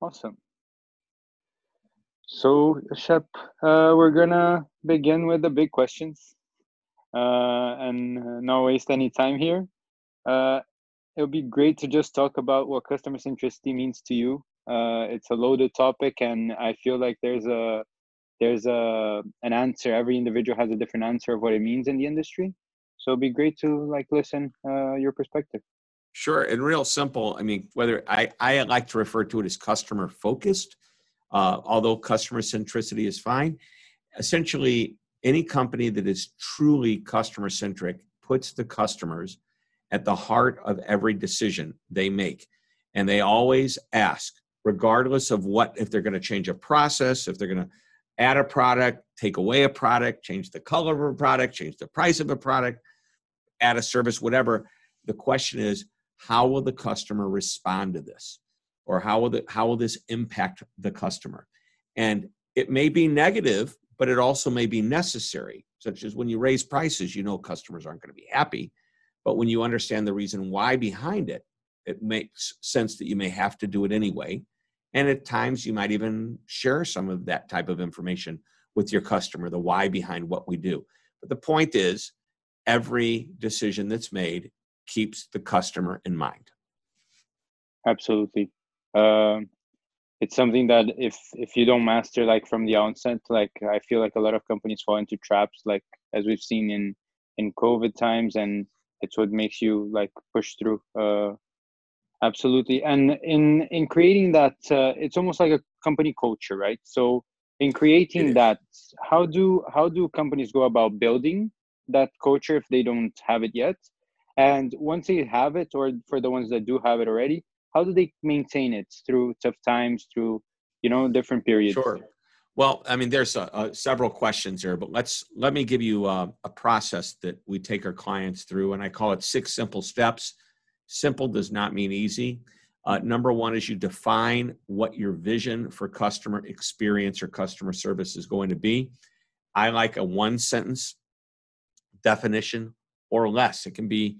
Awesome. So, Shep, uh, we're gonna begin with the big questions, uh, and not waste any time here. Uh, it would be great to just talk about what customer centricity means to you. Uh, it's a loaded topic, and I feel like there's a there's a an answer. Every individual has a different answer of what it means in the industry. So it'd be great to like listen uh, your perspective. Sure, and real simple. I mean, whether I I like to refer to it as customer focused, uh, although customer centricity is fine. Essentially, any company that is truly customer centric puts the customers at the heart of every decision they make, and they always ask, regardless of what if they're going to change a process, if they're going to add a product, take away a product, change the color of a product, change the price of a product, add a service, whatever. The question is, how will the customer respond to this? Or how will, the, how will this impact the customer? And it may be negative, but it also may be necessary, such as when you raise prices, you know customers aren't going to be happy. But when you understand the reason why behind it, it makes sense that you may have to do it anyway. And at times, you might even share some of that type of information with your customer, the why behind what we do. But the point is, every decision that's made keeps the customer in mind. Absolutely. Um, it's something that if if you don't master like from the onset, like I feel like a lot of companies fall into traps, like as we've seen in in COVID times, and it's what makes you like push through. Uh, absolutely and in in creating that uh, it's almost like a company culture right so in creating that how do how do companies go about building that culture if they don't have it yet and once they have it or for the ones that do have it already how do they maintain it through tough times through you know different periods sure well i mean there's a, a several questions here but let's let me give you a, a process that we take our clients through and i call it six simple steps Simple does not mean easy. Uh, number one is you define what your vision for customer experience or customer service is going to be. I like a one sentence definition or less. It can be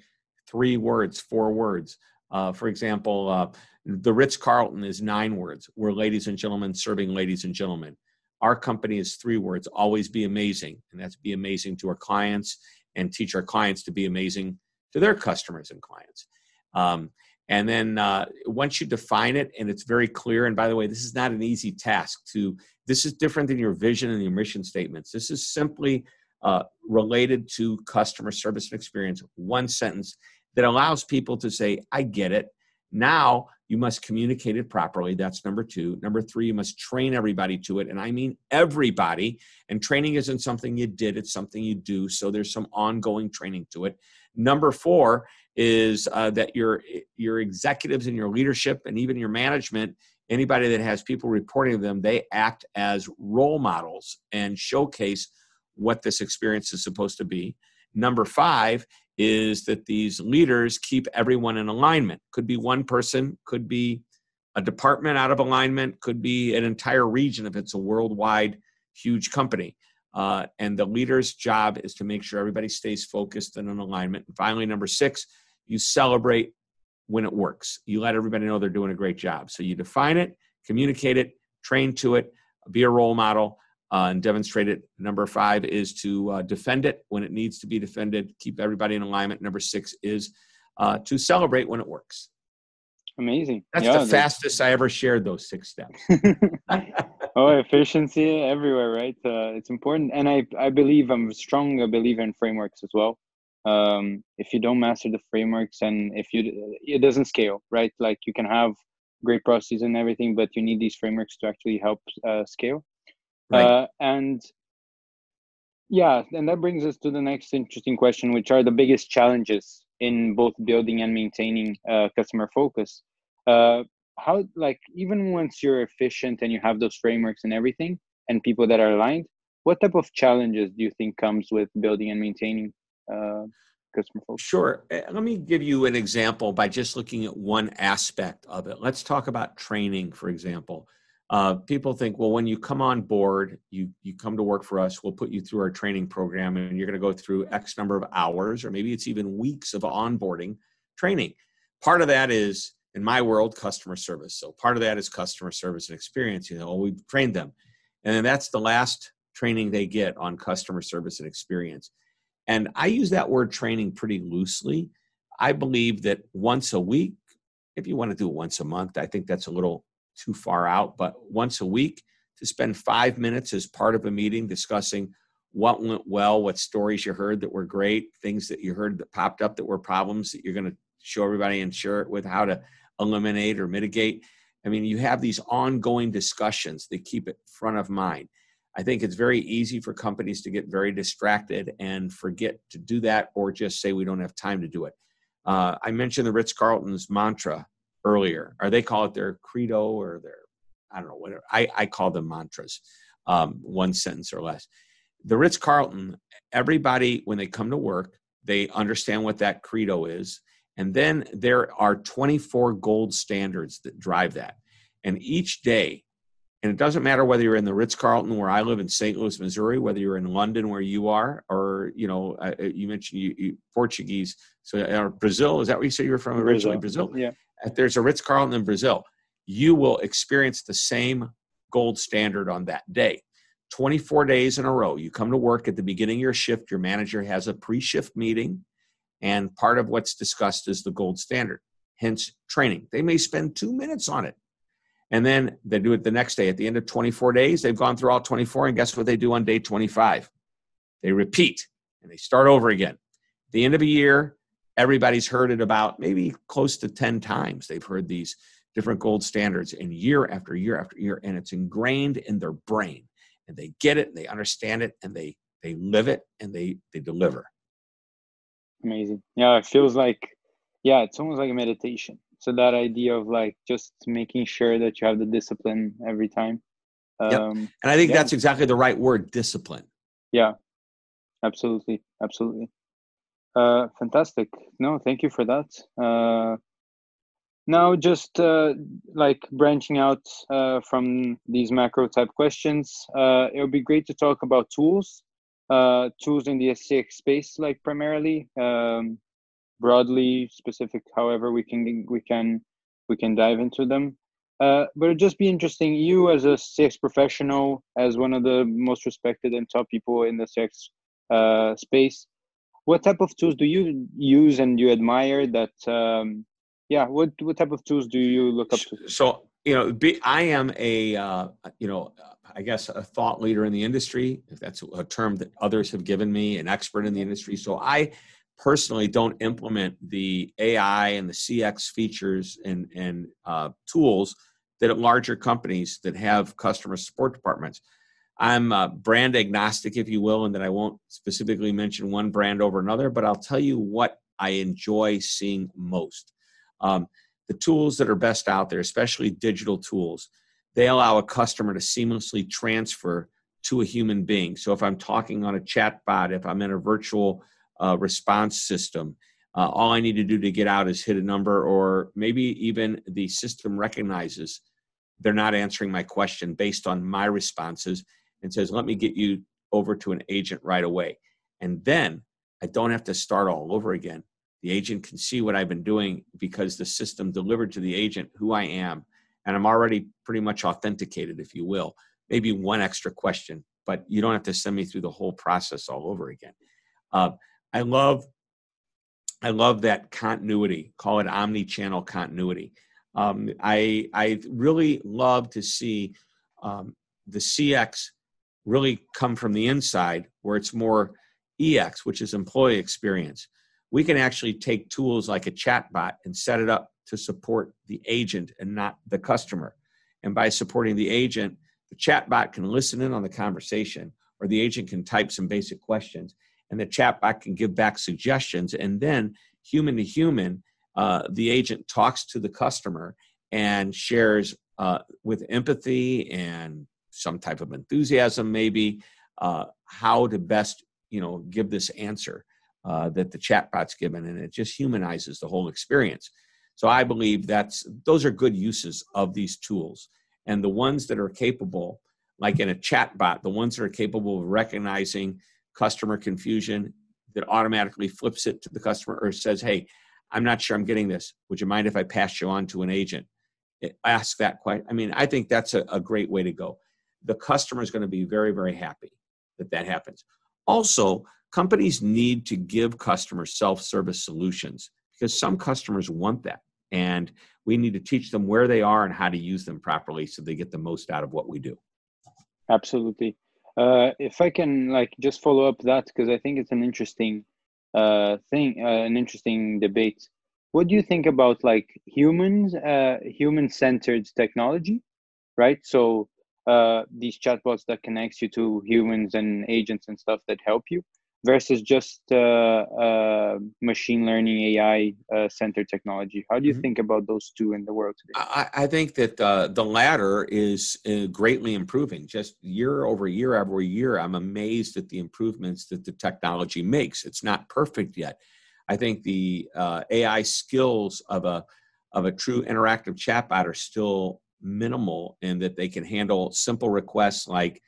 three words, four words. Uh, for example, uh, the Ritz Carlton is nine words. We're ladies and gentlemen serving ladies and gentlemen. Our company is three words always be amazing. And that's be amazing to our clients and teach our clients to be amazing to their customers and clients. Um, and then uh, once you define it and it's very clear, and by the way, this is not an easy task to, this is different than your vision and your mission statements. This is simply uh, related to customer service and experience, one sentence that allows people to say, I get it. Now you must communicate it properly. That's number two. Number three, you must train everybody to it. And I mean everybody. And training isn't something you did, it's something you do. So there's some ongoing training to it. Number four is uh, that your your executives and your leadership and even your management, anybody that has people reporting to them, they act as role models and showcase what this experience is supposed to be. Number five is that these leaders keep everyone in alignment. Could be one person, could be a department out of alignment, could be an entire region if it's a worldwide huge company. Uh, and the leader's job is to make sure everybody stays focused and in alignment. And finally, number six, you celebrate when it works. You let everybody know they're doing a great job. So you define it, communicate it, train to it, be a role model, uh, and demonstrate it. Number five is to uh, defend it when it needs to be defended, keep everybody in alignment. Number six is uh, to celebrate when it works. Amazing. That's yeah, the that's... fastest I ever shared those six steps. oh, efficiency everywhere, right? Uh, it's important, and I I believe I'm a strong believer in frameworks as well. Um, if you don't master the frameworks, and if you it doesn't scale, right? Like you can have great processes and everything, but you need these frameworks to actually help uh, scale. Right. Uh, and yeah, and that brings us to the next interesting question, which are the biggest challenges in both building and maintaining uh, customer focus. Uh, how like even once you're efficient and you have those frameworks and everything and people that are aligned what type of challenges do you think comes with building and maintaining uh, customer focus sure eh, let me give you an example by just looking at one aspect of it let's talk about training for example uh, people think well when you come on board you you come to work for us we'll put you through our training program and you're going to go through x number of hours or maybe it's even weeks of onboarding training part of that is in my world, customer service. So part of that is customer service and experience. You know, we've trained them. And then that's the last training they get on customer service and experience. And I use that word training pretty loosely. I believe that once a week, if you want to do it once a month, I think that's a little too far out, but once a week to spend five minutes as part of a meeting discussing what went well, what stories you heard that were great, things that you heard that popped up that were problems that you're going to show everybody and share it with how to eliminate or mitigate. I mean, you have these ongoing discussions that keep it front of mind. I think it's very easy for companies to get very distracted and forget to do that or just say we don't have time to do it. Uh, I mentioned the Ritz Carlton's mantra earlier, or they call it their credo or their, I don't know, whatever. I, I call them mantras, um, one sentence or less. The Ritz Carlton, everybody, when they come to work, they understand what that credo is. And then there are 24 gold standards that drive that. And each day, and it doesn't matter whether you're in the Ritz Carlton where I live in St. Louis, Missouri, whether you're in London where you are, or you know, uh, uh you mentioned you, you, Portuguese, so uh, Brazil. Is that where you say you're from originally? Brazil. Brazil? Yeah. If there's a Ritz Carlton in Brazil, you will experience the same gold standard on that day. 24 days in a row. You come to work at the beginning of your shift. Your manager has a pre-shift meeting, and part of what's discussed is the gold standard. Hence, training. They may spend two minutes on it and then they do it the next day. At the end of 24 days, they've gone through all 24. And guess what they do on day 25? They repeat and they start over again. At the end of a year, everybody's heard it about maybe close to 10 times. They've heard these different gold standards and year after year after year. And it's ingrained in their brain. And they get it and they understand it and they they live it and they they deliver. Amazing. Yeah, it feels like yeah, it's almost like a meditation so that idea of like just making sure that you have the discipline every time um, yep. and i think yeah. that's exactly the right word discipline. Yeah. Absolutely. Absolutely. Uh, fantastic. No thank you for that. Uh, now just uh, like branching out uh, from these macro type questions uh, it would be great to talk about tools uh, tools in the SCX space like primarily um, broadly specific however we can we can we can dive into them. Uh, but it'd just be interesting you as a CX professional as one of the most respected and top people in the CX uh, space what type of tools do you use and you admire that um, yeah what what type of tools do you look up to? So you know be, i am a uh, you know i guess a thought leader in the industry if that's a term that others have given me an expert in the industry. So i personally don't implement the AI and the CX features and, and uh, tools that at larger companies that have customer support departments. I'm uh, brand agnostic, if you will, and that I won't specifically mention one brand over another, but I'll tell you what I enjoy seeing most. Um, the tools that are best out there, especially digital tools, they allow a customer to seamlessly transfer to a human being. So if I'm talking on a chat bot, if I'm in a virtual uh, response system. Uh, all I need to do to get out is hit a number, or maybe even the system recognizes they're not answering my question based on my responses and says, let me get you over to an agent right away. And then I don't have to start all over again. The agent can see what I've been doing because the system delivered to the agent who I am. And I'm already pretty much authenticated, if you will. Maybe one extra question, but you don't have to send me through the whole process all over again. Uh, I love I love that continuity. Call it omni-channel continuity. Um, I I really love to see um, the CX really come from the inside, where it's more EX, which is employee experience. We can actually take tools like a chatbot and set it up to support the agent and not the customer. And by supporting the agent, the chatbot can listen in on the conversation, or the agent can type some basic questions and the chatbot can give back suggestions. And then, human to human, uh, the agent talks to the customer and shares uh, with empathy and some type of enthusiasm, maybe uh, how to best, you know, give this answer uh, that the chatbot's given, and it just humanizes the whole experience. So I believe that's those are good uses of these tools, and the ones that are capable, like in a chatbot, the ones that are capable of recognizing customer confusion that automatically flips it to the customer or says, hey, I'm not sure I'm getting this. Would you mind if I pass you on to an agent? Ask that question. I mean, I think that's a, a great way to go. The customer is going to be very, very happy that that happens. Also, companies need to give customers self service solutions because some customers want that. And we need to teach them where they are and how to use them properly so they get the most out of what we do. Absolutely. Uh, if I can like just follow up that because I think it's an interesting uh, thing, uh, an interesting debate. What do you think about like humans, uh, human-centered technology, right? So uh, these chatbots that connects you to humans and agents and stuff that help you, versus just uh, uh, machine learning AI uh, centered technology? How do you mm-hmm. think about those two in the world today? I, I think that uh, the latter is uh, greatly improving. Just year over year, every year, I'm amazed at the improvements that the technology makes. It's not perfect yet. I think the uh, AI skills of a of a true interactive chatbot are still minimal in that they can handle simple requests like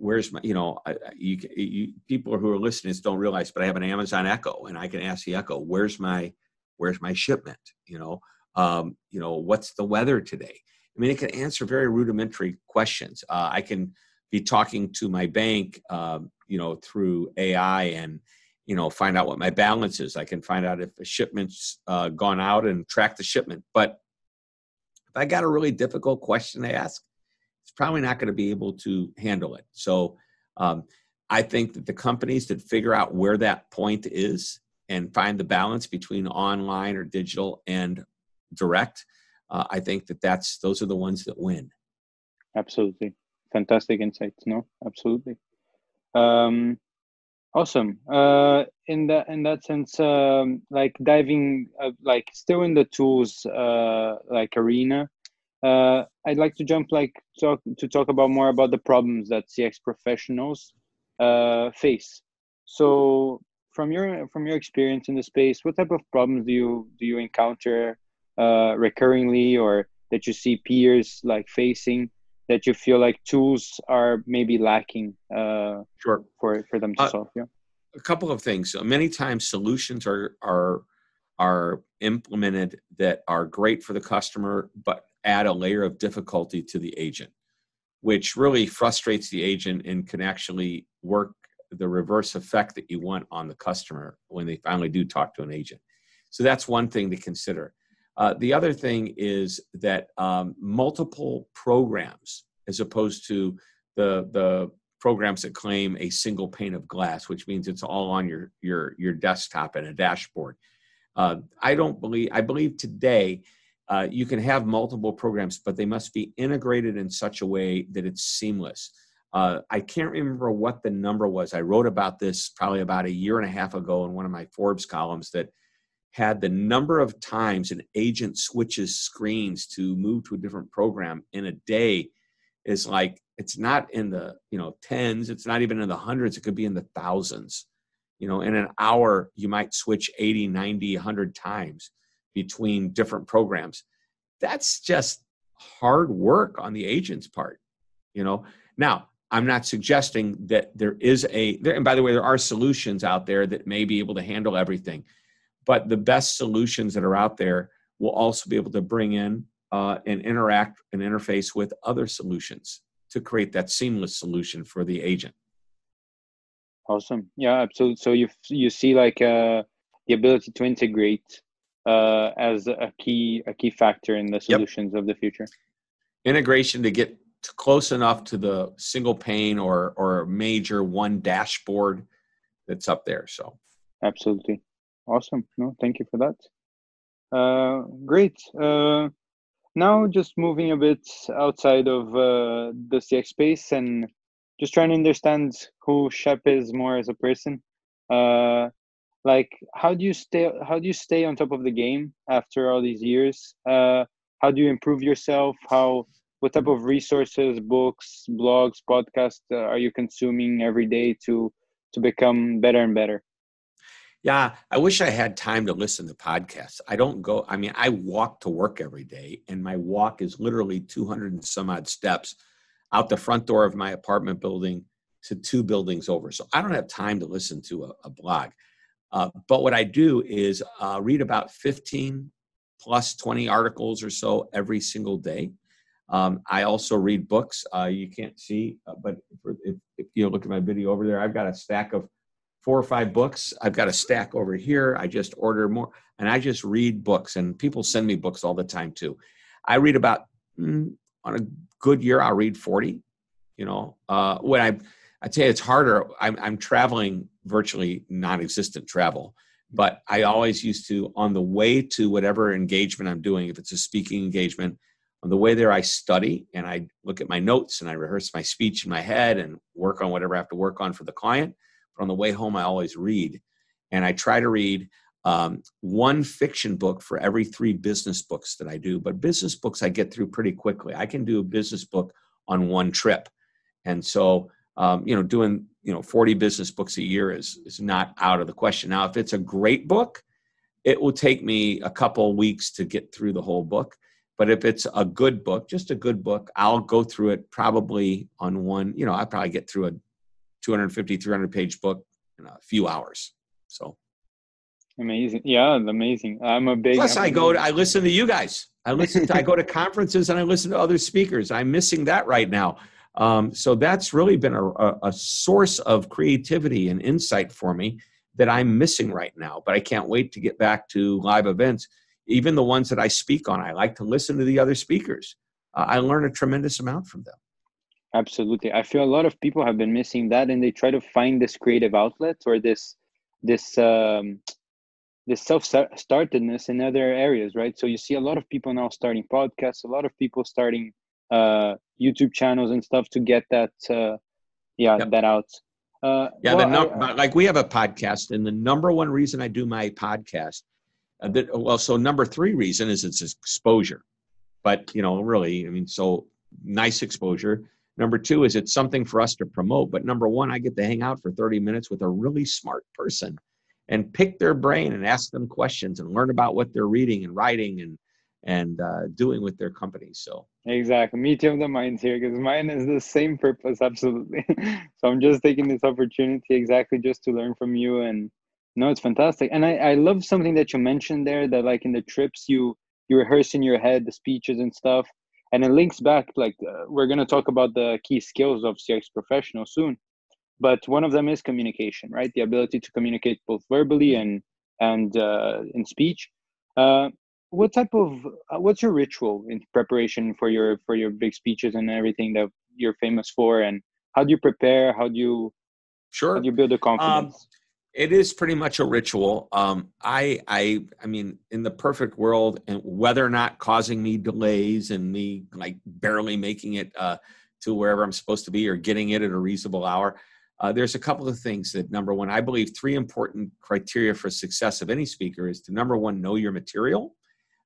where's my you know you, you people who are listening don't realize but i have an amazon echo and i can ask the echo where's my where's my shipment? You know um, you know what's the weather today? I mean it can answer very rudimentary questions. Uh, i can be talking to my bank um, you know through ai and you know find out what my balance is. I can find out if a shipment's uh, gone out and track the shipment. But if i got a really difficult question to ask it's probably not going to be able to handle it. So um, I think that the companies that figure out where that point is and find the balance between online or digital and direct, uh, I think that that's those are the ones that win. Absolutely, fantastic insights. No, absolutely. Um, awesome. Uh, in that in that sense, um, like diving, uh, like still in the tools, uh, like arena uh, I'd like to jump like talk to talk about more about the problems that CX professionals uh, face. So from your from your experience in the space, what type of problems do you do you encounter uh, recurringly, or that you see peers like facing that you feel like tools are maybe lacking uh, sure. for for them to uh, solve? Yeah, a couple of things. Many times solutions are are are implemented that are great for the customer, but add a layer of difficulty to the agent, which really frustrates the agent and can actually work the reverse effect that you want on the customer when they finally do talk to an agent. So that's one thing to consider. Uh, the other thing is that um, multiple programs, as opposed to the the programs that claim a single pane of glass, which means it's all on your your your desktop and a dashboard. Uh, I don't believe. I believe today uh, you can have multiple programs, but they must be integrated in such a way that it's seamless. Uh, I can't remember what the number was. I wrote about this probably about a year and a half ago in one of my Forbes columns that had the number of times an agent switches screens to move to a different program in a day is like it's not in the you know tens it's not even in the hundreds it could be in the thousands you know in an hour you might switch 80 90 100 times between different programs. That's just hard work on the agent's part, you know. Now, I'm not suggesting that there is a there, and by the way, there are solutions out there that may be able to handle everything, but the best solutions that are out there will also be able to bring in uh, and interact and interface with other solutions to create that seamless solution for the agent. Awesome. Yeah, absolutely. So you you see like uh, the ability to integrate uh, as a key a key factor in the solutions yep. of the future. Integration to get to close enough to the single pane or or major one dashboard that's up there. So absolutely awesome. No, thank you for that. Uh, great. Uh, now just moving a bit outside of uh, the CX space and just trying to understand who Shep is more as a person. Uh, like how do you stay how do you stay on top of the game after all these years? Uh how do you improve yourself? How what type of resources books blogs podcasts uh, are you consuming every day to to become better and better? Yeah i wish i had time to listen to podcasts. I don't go i mean i walk to work every day and my walk is literally 200 and some odd steps out the front door of my apartment building to two buildings over. So i don't have time to listen to a, a blog Uh, but what I do is uh, read about 15 plus 20 articles or so every single day. Um, I also read books. Uh, you can't see, uh, but if, if, you look at my video over there, I've got a stack of four or five books. I've got a stack over here. I just order more, and I just read books. And people send me books all the time too. I read about mm, on a good year, I'll read 40. You know, uh, when I I tell you, it's harder. I'm, I'm traveling virtually non-existent travel, but I always used to on the way to whatever engagement I'm doing. If it's a speaking engagement, on the way there, I study and I look at my notes and I rehearse my speech in my head and work on whatever I have to work on for the client. But on the way home, I always read, and I try to read um, one fiction book for every three business books that I do. But business books I get through pretty quickly. I can do a business book on one trip, and so um, you know, doing you know 40 business books a year is is not out of the question. Now, if it's a great book, it will take me a couple weeks to get through the whole book. But if it's a good book, just a good book, I'll go through it probably on one. You know, I probably get through a 250, 300 page book in a few hours. So amazing, yeah, amazing. I'm a big. Plus, I'm I go. To, I listen to you guys. I listen. To, I go to conferences and I listen to other speakers. I'm missing that right now. Um, so that's really been a, a, source of creativity and insight for me that I'm missing right now. But I can't wait to get back to live events, even the ones that I speak on. I like to listen to the other speakers. Uh, I learn a tremendous amount from them. Absolutely, I feel a lot of people have been missing that, and they try to find this creative outlet or this this um, this self-startedness in other areas, right? So you see a lot of people now starting podcasts, a lot of people starting uh, YouTube channels and stuff to get that uh, yeah yep. that out. Uh, yeah, well, num- I, like we have a podcast, and the number one reason I do my podcast, uh, that, well, so number three reason is it's exposure, but you know, really, I mean, so nice exposure. Number two is it's something for us to promote, but number one, I get to hang out for 30 minutes with a really smart person and pick their brain and ask them questions and learn about what they're reading and writing and and uh, doing with their company. So exactly, me too. The minds here because mine is the same purpose, absolutely. so I'm just taking this opportunity exactly just to learn from you, and no, it's fantastic. And I I love something that you mentioned there that like in the trips you you rehearse in your head the speeches and stuff, and it links back like uh, we're gonna talk about the key skills of CX professional soon. But one of them is communication, right? The ability to communicate both verbally and and uh, in speech. Uh, what type of uh, what's your ritual in preparation for your for your big speeches and everything that you're famous for? And how do you prepare? How do you sure. how do you build the um, confidence? um, it is pretty much a ritual. Um, i i i mean in the perfect world and whether or not causing me delays and me like barely making it uh, to wherever i'm supposed to be or getting it at a reasonable hour uh, there's a couple of things that number one i believe three important criteria for success of any speaker is to number one know your material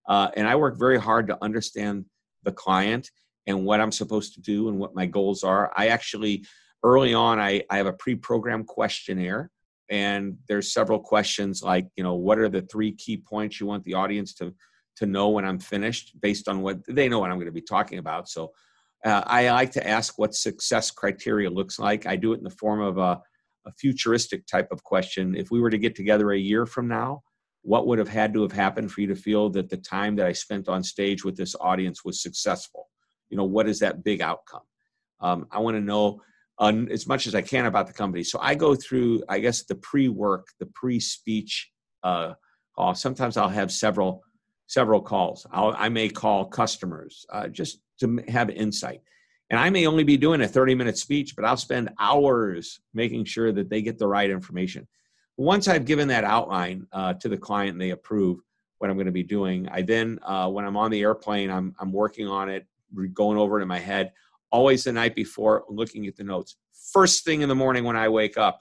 uh, and I work very hard to understand the client and what I'm supposed to do and what my goals are. I actually, early on, I, I have a pre programmed questionnaire. And there's several questions like, you know, what are the three key points you want the audience to, to know when I'm finished based on what they know what I'm going to be talking about. So uh, I like to ask what success criteria looks like. I do it in the form of a, a futuristic type of question. If we were to get together a year from now, what would have had to have happened for you to feel that the time that I spent on stage with this audience was successful? You know, what is that big outcome? Um, I want to know uh, as much as I can about the company. So I go through, I guess, the pre-work, the pre-speech uh, call. Sometimes I'll have several several calls. I'll, i may call customers uh, just to have insight. And I may only be doing a 30 minute speech, but I'll spend hours making sure that they get the right information once I've given that outline uh, to the client and they approve what I'm going to be doing, I then, uh, when I'm on the airplane, I'm, I'm working on it, going over it in my head, always the night before, looking at the notes. First thing in the morning when I wake up,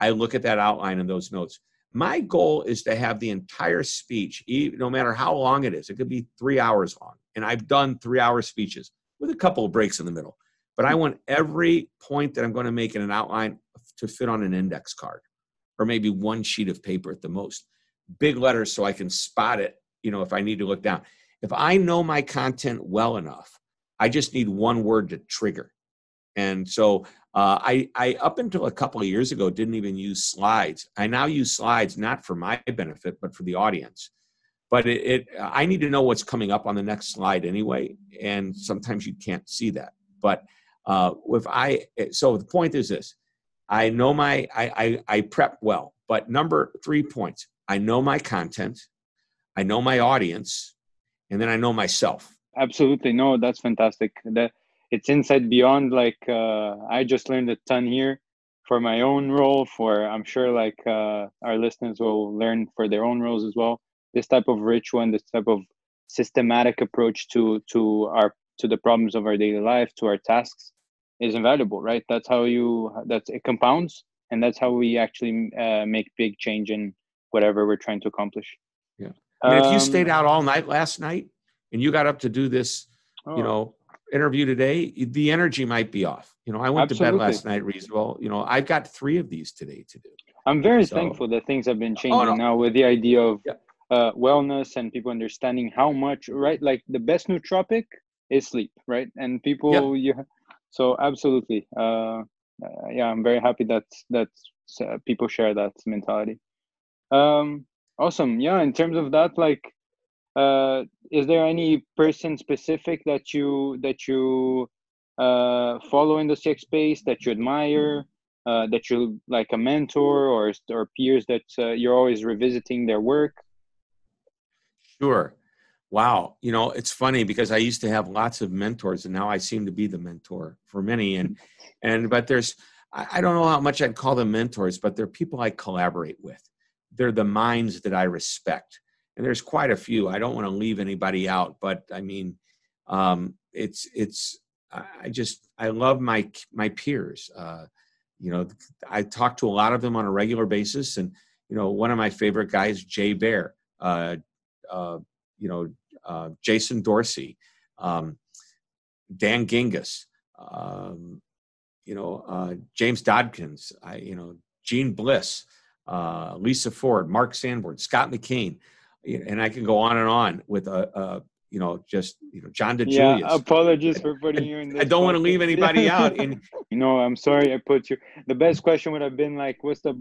I look at that outline and those notes. My goal is to have the entire speech, no matter how long it is. It could be three hours long. And I've done three hour speeches with a couple of breaks in the middle. But I want every point that I'm going to make in an outline to fit on an index card or maybe one sheet of paper at the most. Big letters so I can spot it, you know, if I need to look down. If I know my content well enough, I just need one word to trigger. And so uh, I, I, up until a couple of years ago, didn't even use slides. I now use slides not for my benefit, but for the audience. But it, it I need to know what's coming up on the next slide anyway, and sometimes you can't see that. But uh, if I, so the point is this: I know my, I, I, I prep well. But number three points: I know my content, I know my audience, and then I know myself. Absolutely, no, that's fantastic. That it's inside beyond like uh, I just learned a ton here for my own role. For I'm sure like uh, our listeners will learn for their own roles as well. This type of ritual and this type of systematic approach to to our to the problems of our daily life to our tasks is invaluable right that's how you that's it compounds and that's how we actually uh, make big change in whatever we're trying to accomplish yeah I mean, um, if you stayed um, out all night last night and you got up to do this oh. you know interview today the energy might be off you know i went absolutely. to bed last night reasonable you know i've got three of these today to do i'm very so, thankful that things have been changing oh, no. now with the idea of yeah. uh, wellness and people understanding how much right like the best nootropic is sleep right and people yeah. you so absolutely. Uh, yeah i'm very happy that that uh, people share that mentality. Um awesome. Yeah in terms of that like uh is there any person specific that you that you uh follow in the CX space that you admire uh, that you like a mentor or or peers that uh, you're always revisiting their work? Sure wow you know it's funny because i used to have lots of mentors and now i seem to be the mentor for many and and but there's i don't know how much i'd call them mentors but they're people i collaborate with. They're the minds that i respect. And there's quite a few. I don't want to leave anybody out but i mean um, it's it's i just i love my my peers uh, you know i talk to a lot of them on a regular basis and you know one of my favorite guys Jay Baer uh, uh, you know uh, Jason Dorsey, um, Dan Gingiss, um, you know, uh, James Dodkins, I, you know, Jeanne Bliss, uh, Lisa Ford, Mark Sanborn, Scott McKain, and I can go on and on with a, a you know, just you know, John DiJulius. Yeah, apologies for putting you in. I don't want to leave anybody out. And you know, I'm sorry I put you. The best question would have been like, "What's the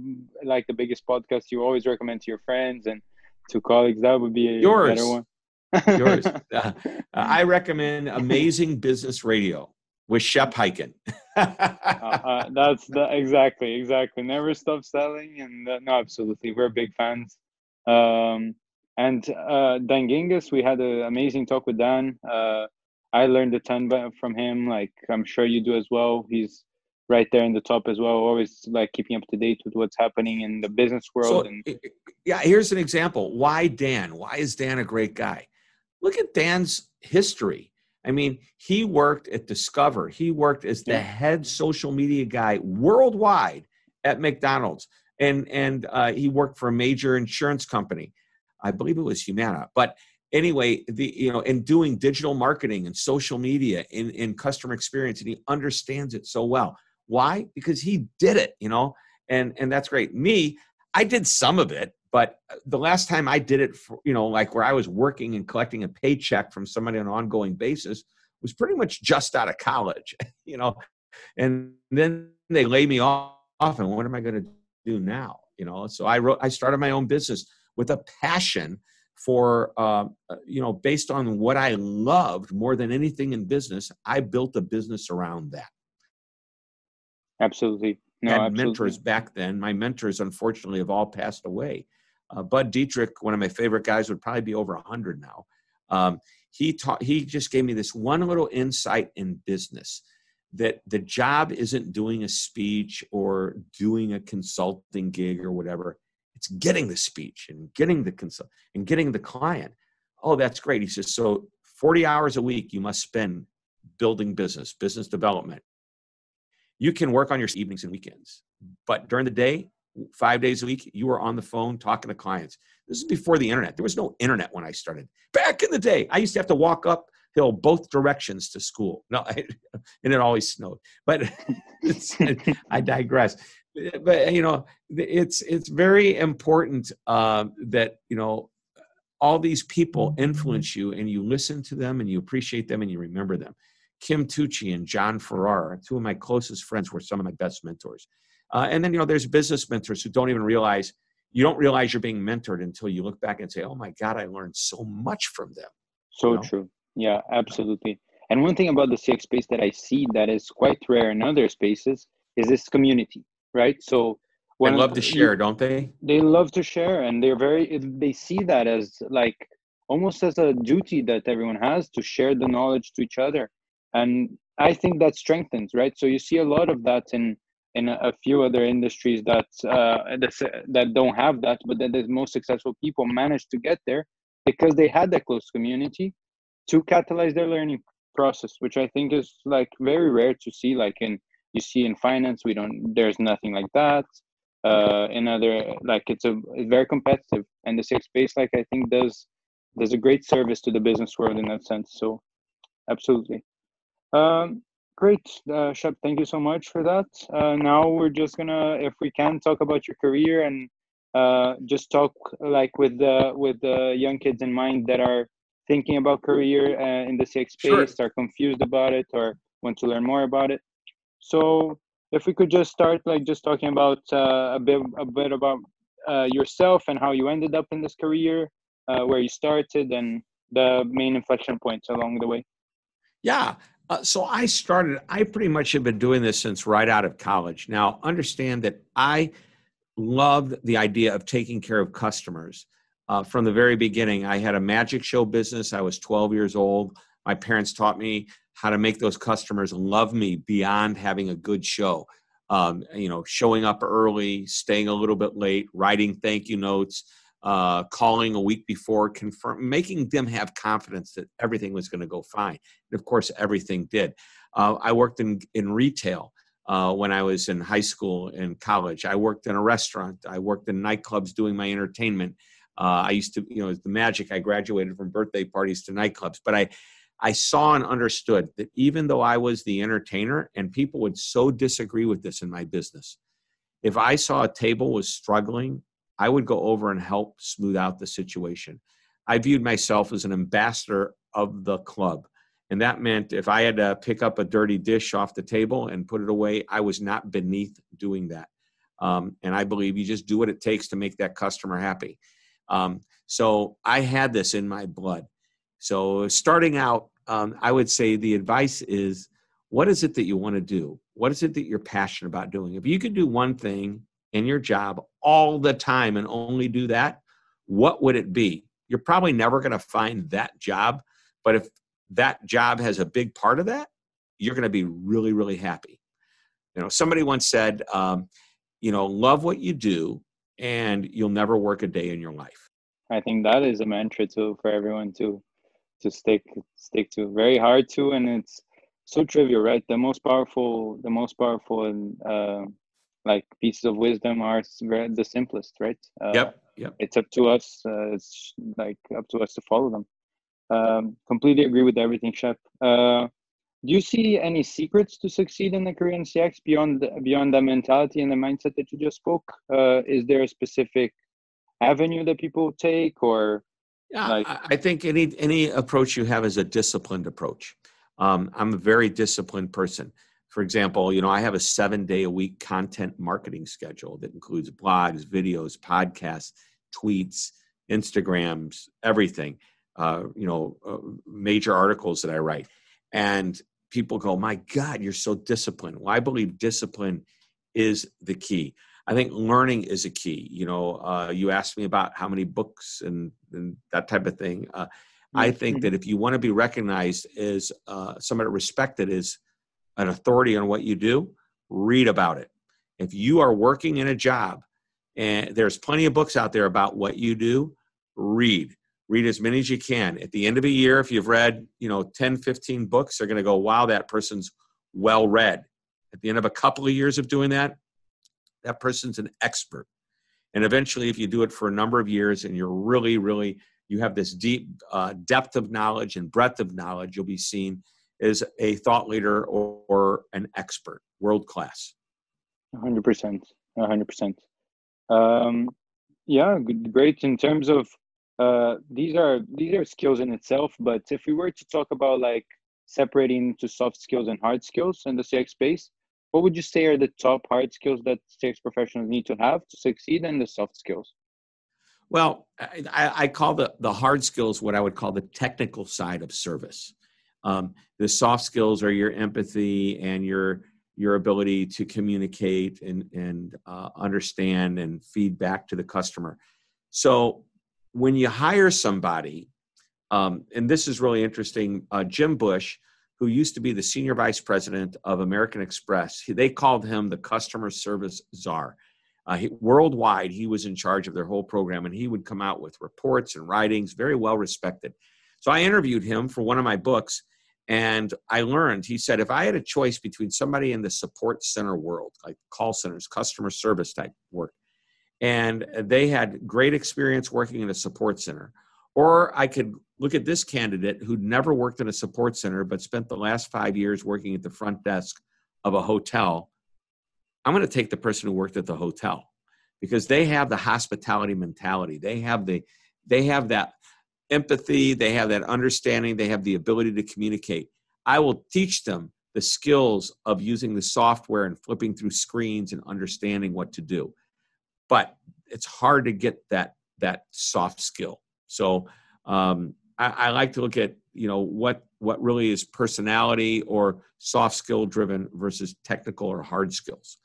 like the biggest podcast you always recommend to your friends and to colleagues?" That would be a yours. better one. Yours. Uh, I recommend Amazing Business Radio with Shep Hyken. uh, uh, that's the, exactly, exactly. Never stop selling, and uh, no, absolutely, we're big fans. Um, and uh, Dan Gingiss, we had an amazing talk with Dan. Uh, I learned a ton from him. Like I'm sure you do as well. He's right there in the top as well. Always like keeping up to date with what's happening in the business world. So, and yeah, here's an example. Why Dan? Why is Dan a great guy? Look at Dan's history. I mean, he worked at Discover. He worked as the head social media guy worldwide at McDonald's, and and uh, he worked for a major insurance company. I believe it was Humana. But anyway, the you know, in doing digital marketing and social media in in customer experience, and he understands it so well. Why? Because he did it. You know, and and that's great. Me, I did some of it, but the last time I did it, for, you know, like where I was working and collecting a paycheck from somebody on an ongoing basis, was pretty much just out of college, you know. And then they lay me off, and what am I going to do now? You know, so I wrote, I started my own business with a passion for, uh, you know, based on what I loved more than anything in business. I built a business around that. Absolutely. No, had absolutely. mentors back then. My mentors, unfortunately, have all passed away. Uh, Bud Dietrich, one of my favorite guys, would probably be over 100 now. Um, he taught, he just gave me this one little insight in business that the job isn't doing a speech or doing a consulting gig or whatever. It's getting the speech and getting the consult and getting the client. Oh, that's great. He says, so 40 hours a week you must spend building business, business development. You can work on your evenings and weekends, but during the day, five days a week, you were on the phone talking to clients. This is before the internet. There was no internet when I started. Back in the day, I used to have to walk uphill both directions to school. No, I, and it always snowed. But I digress. But you know, it's it's very important uh, that you know all these people influence you, and you listen to them, and you appreciate them, and you remember them. Kim Tucci and John Ferrara, two of my closest friends, were some of my best mentors. Uh, and then, you know, there's business mentors who don't even realize, you don't realize you're being mentored until you look back and say, oh my God, I learned so much from them. So you know? true. Yeah, absolutely. And one thing about the CX space that I see that is quite rare in other spaces is this community, right? So they love to share, don't they? They love to share, and they're very. They see that as like almost as a duty that everyone has to share the knowledge to each other, and I think that strengthens, right? So you see a lot of that in in a, few other industries that uh, that don't have that, but that the most successful people manage to get there because they had that close community to catalyze their learning process, which I think is like very rare to see. Like in you see in finance, we don't. There's nothing like that. Uh, in other like it's a it's very competitive, and the CX space like I think does does a great service to the business world in that sense. So, absolutely. Um, great, uh, Shep. Thank you so much for that. Uh, now we're just gonna, if we can, talk about your career and uh, just talk like with the with the young kids in mind that are thinking about career uh, in the CX space, sure. are confused about it, or want to learn more about it. So, if we could just start like just talking about uh, a bit a bit about uh, yourself and how you ended up in this career, uh, where you started, and the main inflection points along the way. Yeah. Uh, so I started, I pretty much have been doing this since right out of college. Now, understand that I loved the idea of taking care of customers. Uh, from the very beginning, I had a magic show business. I was 12 years old. My parents taught me how to make those customers love me beyond having a good show. Um, you know, showing up early, staying a little bit late, writing thank you notes, uh, calling a week before, confirm, making them have confidence that everything was going to go fine. And of course, everything did. Uh, I worked in in retail uh, when I was in high school and college. I worked in a restaurant. I worked in nightclubs doing my entertainment. Uh, I used to, you know, the magic. I graduated from birthday parties to nightclubs, but I. I saw and understood that even though I was the entertainer, and people would so disagree with this in my business, if I saw a table was struggling I would go over and help smooth out the situation. I viewed myself as an ambassador of the club. And that meant if I had to pick up a dirty dish off the table and put it away, I was not beneath doing that. Um, and I believe you just do what it takes to make that customer happy. Um, so I had this in my blood. So starting out, um, I would say the advice is what is it that you want to do? What is it that you're passionate about doing? If you could do one thing in your job all the time and only do that, what would it be? You're probably never going to find that job. But if that job has a big part of that, you're going to be really, really happy. You know, somebody once said, um, you know, love what you do and you'll never work a day in your life. I think that is a mantra too for everyone to to stick stick to. Very hard to, and it's so trivial, right? The most powerful, the most powerful uh, like pieces of wisdom are the simplest, right? Uh, yep. Yep. It's up to us. Uh, it's like up to us to follow them. Um, completely agree with everything, Shep. Uh, do you see any secrets to succeed in the Korean CX beyond the, beyond the mentality and the mindset that you just spoke? Uh, is there a specific avenue that people take, or yeah, like- I think any any approach you have is a disciplined approach. Um, I'm a very disciplined person for example, you know, I have a seven day a week content marketing schedule that includes blogs, videos, podcasts, tweets, Instagrams, everything, uh, you know, uh, major articles that I write. And people go, my God, you're so disciplined. Well, I believe discipline is the key. I think learning is a key. You know, uh, you asked me about how many books and, and that type of thing. Uh, I think that if you want to be recognized as uh, somebody respected as an authority on what you do, read about it. If you are working in a job and there's plenty of books out there about what you do, read. Read as many as you can. At the end of a year, if you've read, you know, 10, 15 books, they're going to go, wow, that person's well read. At the end of a couple of years of doing that, that person's an expert. And eventually, if you do it for a number of years and you're really, really, you have this deep uh, depth of knowledge and breadth of knowledge, you'll be seen is a thought leader or, or an expert, world class. 100%. 100%. Um, yeah, great. In terms of uh, these are these are skills in itself, but if we were to talk about like separating into soft skills and hard skills in the CX space, what would you say are the top hard skills that CX professionals need to have to succeed in the soft skills? Well, I, I, call the, the hard skills what I would call the technical side of service. Um, the soft skills are your empathy and your your ability to communicate and, and uh, understand and feed back to the customer. So when you hire somebody, um, and this is really interesting, uh, Jim Bush, who used to be the senior vice president of American Express, he, they called him the customer service czar. Uh, he, worldwide, he was in charge of their whole program, and he would come out with reports and writings, very well respected. So I interviewed him for one of my books, and I learned, he said, if I had a choice between somebody in the support center world, like call centers, customer service type work, and they had great experience working in a support center, or I could look at this candidate who'd never worked in a support center but spent the last five years working at the front desk of a hotel, I'm going to take the person who worked at the hotel because they have the hospitality mentality. They have the they have that empathy, they have that understanding, they have the ability to communicate. I will teach them the skills of using the software and flipping through screens and understanding what to do. But it's hard to get that that soft skill. So um, I, I like to look at you know what what really is personality or soft skill driven versus technical or hard skills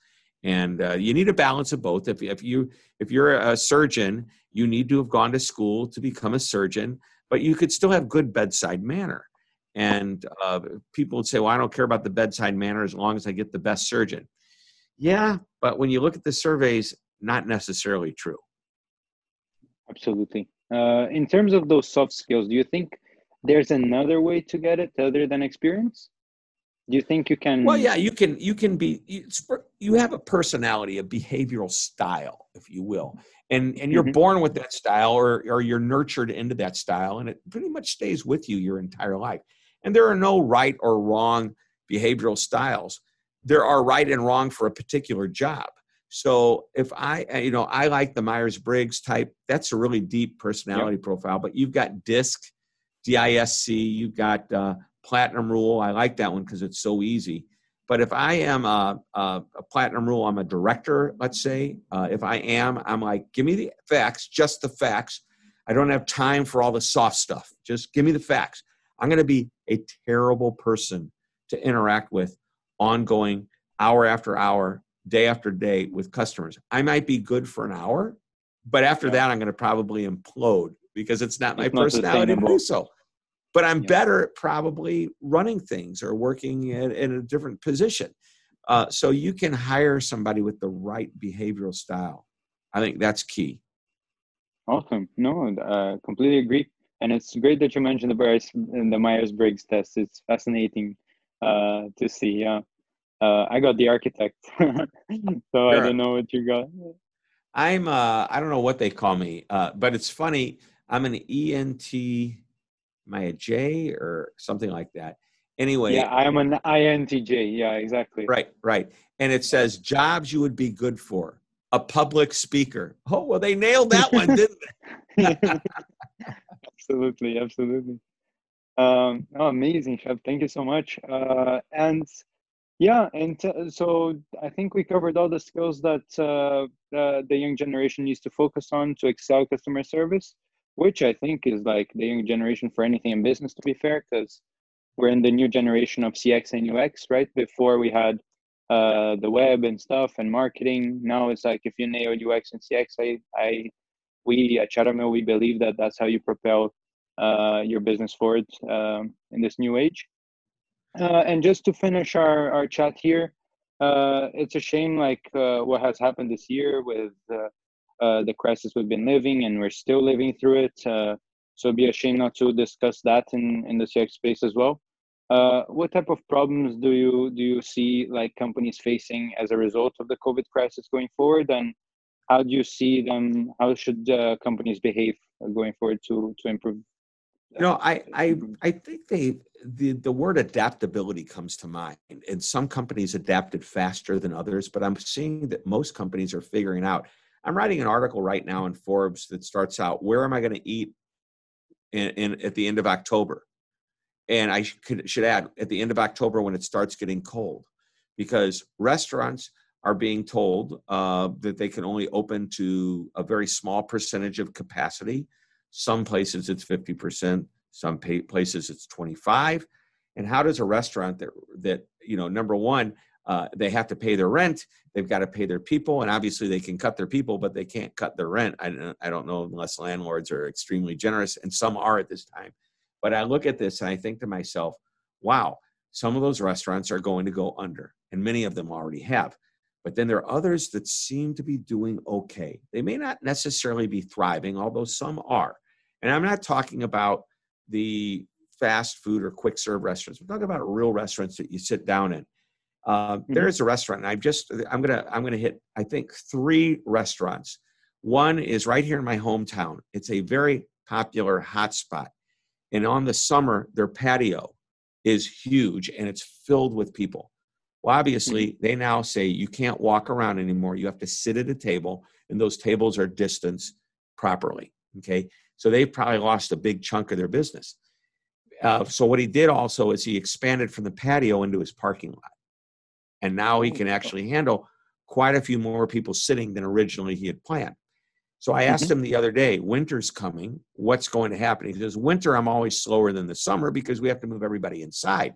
and uh, you need a balance of both. If, if you if you're a surgeon you need to have gone to school to become a surgeon but you could still have good bedside manner. And uh, people would say well i don't care about the bedside manner as long as i get the best surgeon. Yeah but when you look at the surveys not necessarily true. Absolutely. Uh, in terms of those soft skills do you think there's another way to get it other than experience do you think you can well yeah you can you can be you, have a personality a behavioral style if you will and and you're mm-hmm. born with that style or or you're nurtured into that style and it pretty much stays with you your entire life and there are no right or wrong behavioral styles there are right and wrong for a particular job so if i you know i like the myers-briggs type that's a really deep personality yep. profile but you've got disc disc you've got uh, platinum rule. I like that one because it's so easy. But if I am a, a, a, platinum rule, I'm a director, let's say. Uh, if I am, I'm like, give me the facts, just the facts. I don't have time for all the soft stuff. Just give me the facts. I'm going to be a terrible person to interact with ongoing, hour after hour, day after day with customers. I might be good for an hour, but after yeah. that, I'm going to probably implode because it's not my personality to do so but I'm yeah. better at probably running things or working in, in a different position. Uh, so you can hire somebody with the right behavioral style. I think that's key. Awesome. No, uh, completely agree. And it's great that you mentioned the Myers, the Myers Briggs test. It's fascinating uh, to see. Yeah, uh, I got the architect, so sure. I don't know what you got. I'm uh, I don't know what they call me, uh, but it's funny. I'm an ENT am I a J or something like that? Anyway. Yeah, I am an INTJ. Yeah, exactly. Right, right. And it says jobs you would be good for. A public speaker. Oh, well, they nailed that one, didn't they? absolutely, absolutely. Um, oh, amazing, Shep. Thank you so much. Uh, and yeah, and t- so I think we covered all the skills that uh, the, the young generation needs to focus on to excel customer service which I think is like the young generation for anything in business, to be fair, because we're in the new generation of CX and UX, right? Before we had uh, the web and stuff and marketing. Now it's like if you nail UX and CX, I, I we at Chattermill, we believe that that's how you propel uh, your business forward um, in this new age. Uh, and just to finish our, our chat here, uh, it's a shame like uh, what has happened this year with uh, the crisis we've been living and we're still living through it. Uh, so it'd be a shame not to discuss that in, in the CX space as well. Uh, what type of problems do you do you see like companies facing as a result of the COVID crisis going forward, and how do you see them? How should uh, companies behave going forward to to improve? You know, I I I think they the the word adaptability comes to mind, and some companies adapted faster than others, but I'm seeing that most companies are figuring out I'm writing an article right now in Forbes that starts out, where am I going to eat in, in, at the end of October? and I should, should add at the end of October when it starts getting cold, because restaurants are being told uh, that they can only open to a very small percentage of capacity. Some places it's 50%, some places it's 25. And how does a restaurant that, that you know, number one, uh, they have to pay their rent, they've got to pay their people, and obviously they can cut their people, but they can't cut their rent. I don't, I don't know unless landlords are extremely generous, and some are at this time. But I look at this and I think to myself, wow, some of those restaurants are going to go under, and many of them already have. But then there are others that seem to be doing okay. They may not necessarily be thriving, although some are. And I'm not talking about the fast food or quick serve restaurants. We're talking about real restaurants that you sit down in. Uh, mm-hmm. there is a restaurant, and I'm just I'm gonna I'm gonna hit I think three restaurants. One is right here in my hometown. It's a very popular hotspot, and on the summer their patio is huge and it's filled with people. Well, obviously, mm-hmm. they now say you can't walk around anymore. You have to sit at a table, and those tables are distanced properly. Okay. So they've probably lost a big chunk of their business. Uh, so what he did also is he expanded from the patio into his parking lot. And now he oh, can actually handle quite a few more people sitting than originally he had planned. So I asked mm-hmm. him the other day, winter's coming, what's going to happen? He says, winter, I'm always slower than the summer because we have to move everybody inside.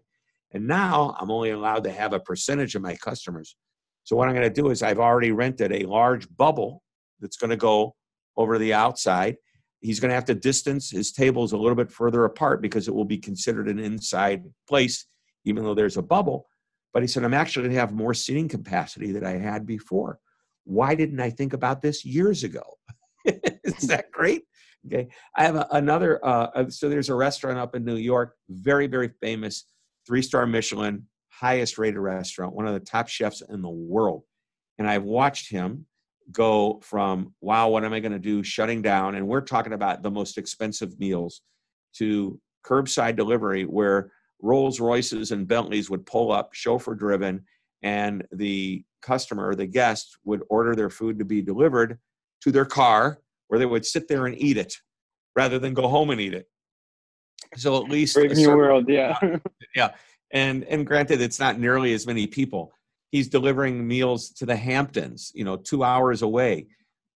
And now I'm only allowed to have a percentage of my customers. So what I'm going to do is I've already rented a large bubble that's going to go over the outside. He's going to have to distance his tables a little bit further apart because it will be considered an inside place, even though there's a bubble. But he said, I'm actually going to have more seating capacity than I had before. Why didn't I think about this years ago? Is that great? Okay. I have a, another, uh, so there's a restaurant up in New York, very, very famous three star Michelin, highest rated restaurant, one of the top chefs in the world. And I've watched him go from, wow, what am I going to do? Shutting down. And we're talking about the most expensive meals to curbside delivery, where Rolls Royces and Bentleys would pull up, chauffeur driven, and the customer, the guest, would order their food to be delivered to their car where they would sit there and eat it rather than go home and eat it. So at least Brave New World, yeah, yeah. And and granted, it's not nearly as many people. He's delivering meals to the Hamptons, you know, two hours away,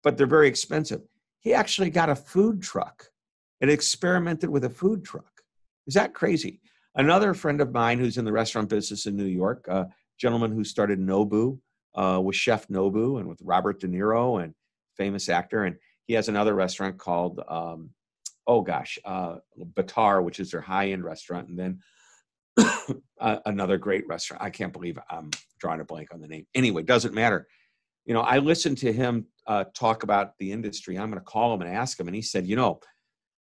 but they're very expensive. He actually got a food truck and experimented with a food truck. Is that crazy? Another friend of mine who's in the restaurant business in New York, a gentleman who started Nobu, uh, with Chef Nobu and with Robert De Niro and famous actor, and he has another restaurant called um, oh gosh, uh, Bâtard, which is their high end restaurant, and then another great restaurant. I can't believe I'm drawing a blank on the name. Anyway, doesn't matter. You know, I listened to him uh, talk about the industry. I'm going to call him and ask him, and he said, you know,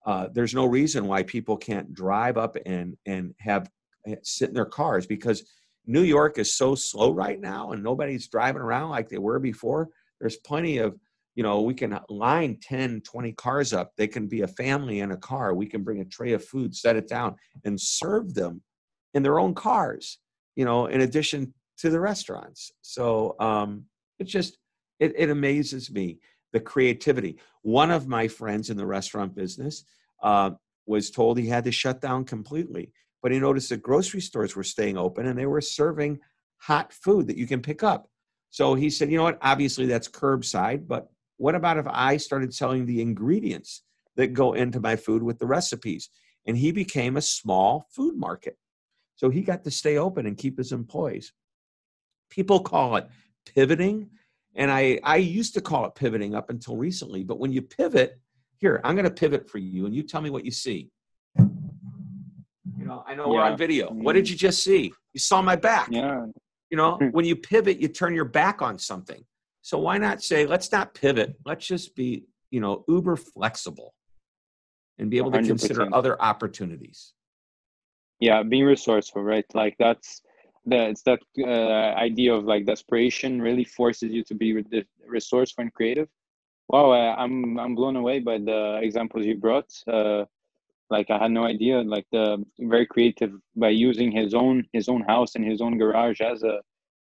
uh, there's no reason why people can't drive up and and have eh, sit in their cars because New York is so slow right now, and nobody's driving around like they were before. There's plenty of you know we can line 10 20 cars up. They can be a family in a car. We can bring a tray of food set it down and serve them in their own cars you know in addition to the restaurants. So um it just it, it amazes me the creativity one of my friends in the restaurant business uh, was told he had to shut down completely but he noticed that grocery stores were staying open and they were serving hot food that you can pick up so he said, you know what? Obviously, that's curbside, but what about if I started selling the ingredients that go into my food with the recipes? And he became a small food market. So he got to stay open and keep his employees. People call it pivoting. And I, I used to call it pivoting up until recently. But when you pivot, here, I'm going to pivot for you and you tell me what you see. You know, I know yeah. we're on video. What did mm-hmm. you just see? You saw my back. Yeah. You know, when you pivot, you turn your back on something. So why not say, let's not pivot. Let's just be, you know, uber flexible and be able to 100%. consider other opportunities. Yeah, being resourceful, right? Like that's the it's that uh, idea of like desperation really forces you to be resourceful and creative. Wow, uh, I'm I'm blown away by the examples you brought. Uh, like I had no idea. Like the very creative by using his own his own house and his own garage as a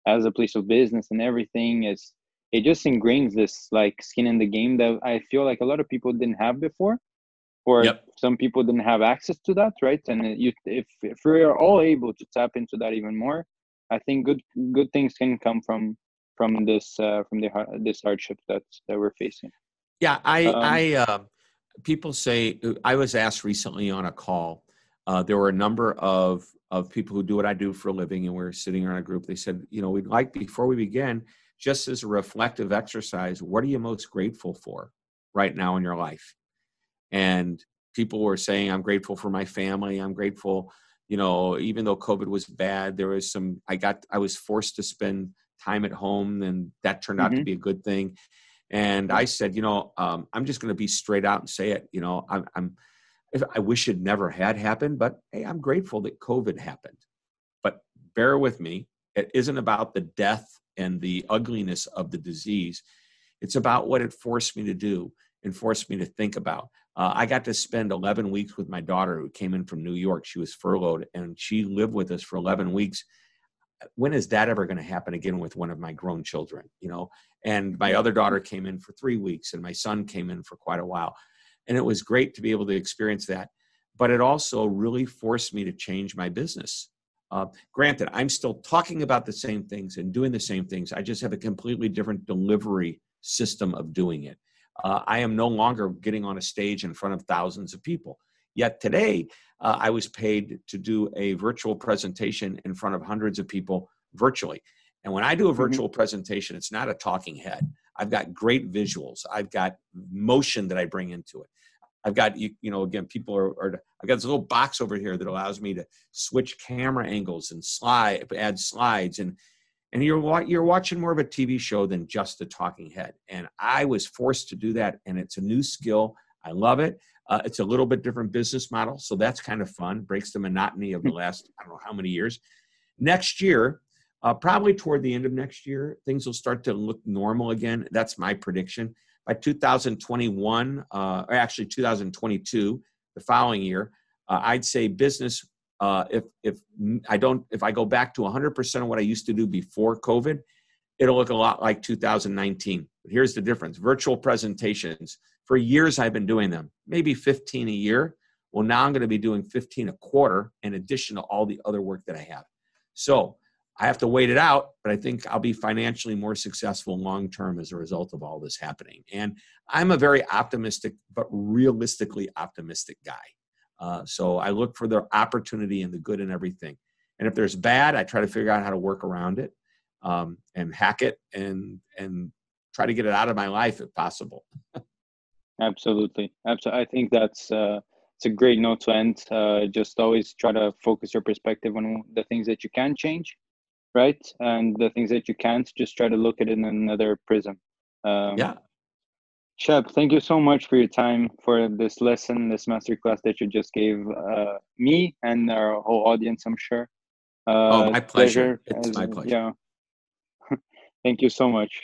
as a place of business and everything is it just ingrains this like skin in the game that I feel like a lot of people didn't have before. Or Yep. some people didn't have access to that, right? And you, if if we are all able to tap into that even more, I think good good things can come from from this uh, from the this hardship that that we're facing. Yeah, I, Um, I, uh, people say, I was asked recently on a call, uh, there were a number of, of people who do what I do for a living, and we are sitting around a group. They said, you know, we'd like, before we begin, just as a reflective exercise, what are you most grateful for right now in your life? And people were saying, I'm grateful for my family. I'm grateful, you know, even though COVID was bad, there was some, I got, I was forced to spend time at home, and that turned out to Mhm. be a good thing. And I said, you know, um, I'm just going to be straight out and say it. You know, I'm, I'm if, I wish it never had happened, but hey, I'm grateful that COVID happened. But bear with me, it isn't about the death and the ugliness of the disease. It's about what it forced me to do and forced me to think about. Uh, I got to spend 11 weeks with my daughter who came in from New York. She was furloughed and she lived with us for 11 weeks. When is that ever going to happen again with one of my grown children? You know, and my other daughter came in for three weeks and my son came in for quite a while and it was great to be able to experience that but it also really forced me to change my business uh, granted i'm still talking about the same things and doing the same things i just have a completely different delivery system of doing it uh, i am no longer getting on a stage in front of thousands of people yet today uh, i was paid to do a virtual presentation in front of hundreds of people virtually and when I do a virtual mm-hmm. presentation, it's not a talking head. I've got great visuals. I've got motion that I bring into it. I've got you, you know, again, people are, are, I've got this little box over here that allows me to switch camera angles and slide, add slides, and and you're you're watching more of a TV show than just a talking head. And I was forced to do that, and it's a new skill. I love it. Uh, it's a little bit different business model, so that's kind of fun. Breaks the monotony of the last I don't know how many years. Next year, uh, probably toward the end of next year, things will start to look normal again. That's my prediction. By 2021, uh, or actually 2022, the following year, uh, I'd say business. Uh, if if I don't, if I go back to 100% of what I used to do before COVID, it'll look a lot like 2019. But here's the difference: virtual presentations. For years, I've been doing them, maybe 15 a year. Well, now I'm going to be doing 15 a quarter, in addition to all the other work that I have. So I have to wait it out, but I think I'll be financially more successful long term as a result of all this happening. And I'm a very optimistic, but realistically optimistic guy. Uh, so I look for the opportunity and the good in everything. And if there's bad, I try to figure out how to work around it um, and hack it and and try to get it out of my life if possible. Absolutely, absolutely. I think that's uh, it's a great note to end. Uh, just always try to focus your perspective on the things that you can change right? And the things that you can't, just try to look at it in another prism. Um, yeah. Shep, thank you so much for your time for this lesson, this masterclass that you just gave uh, me and our whole audience, I'm sure. Uh, oh, my pleasure. pleasure. It's as, my pleasure. Yeah. thank you so much.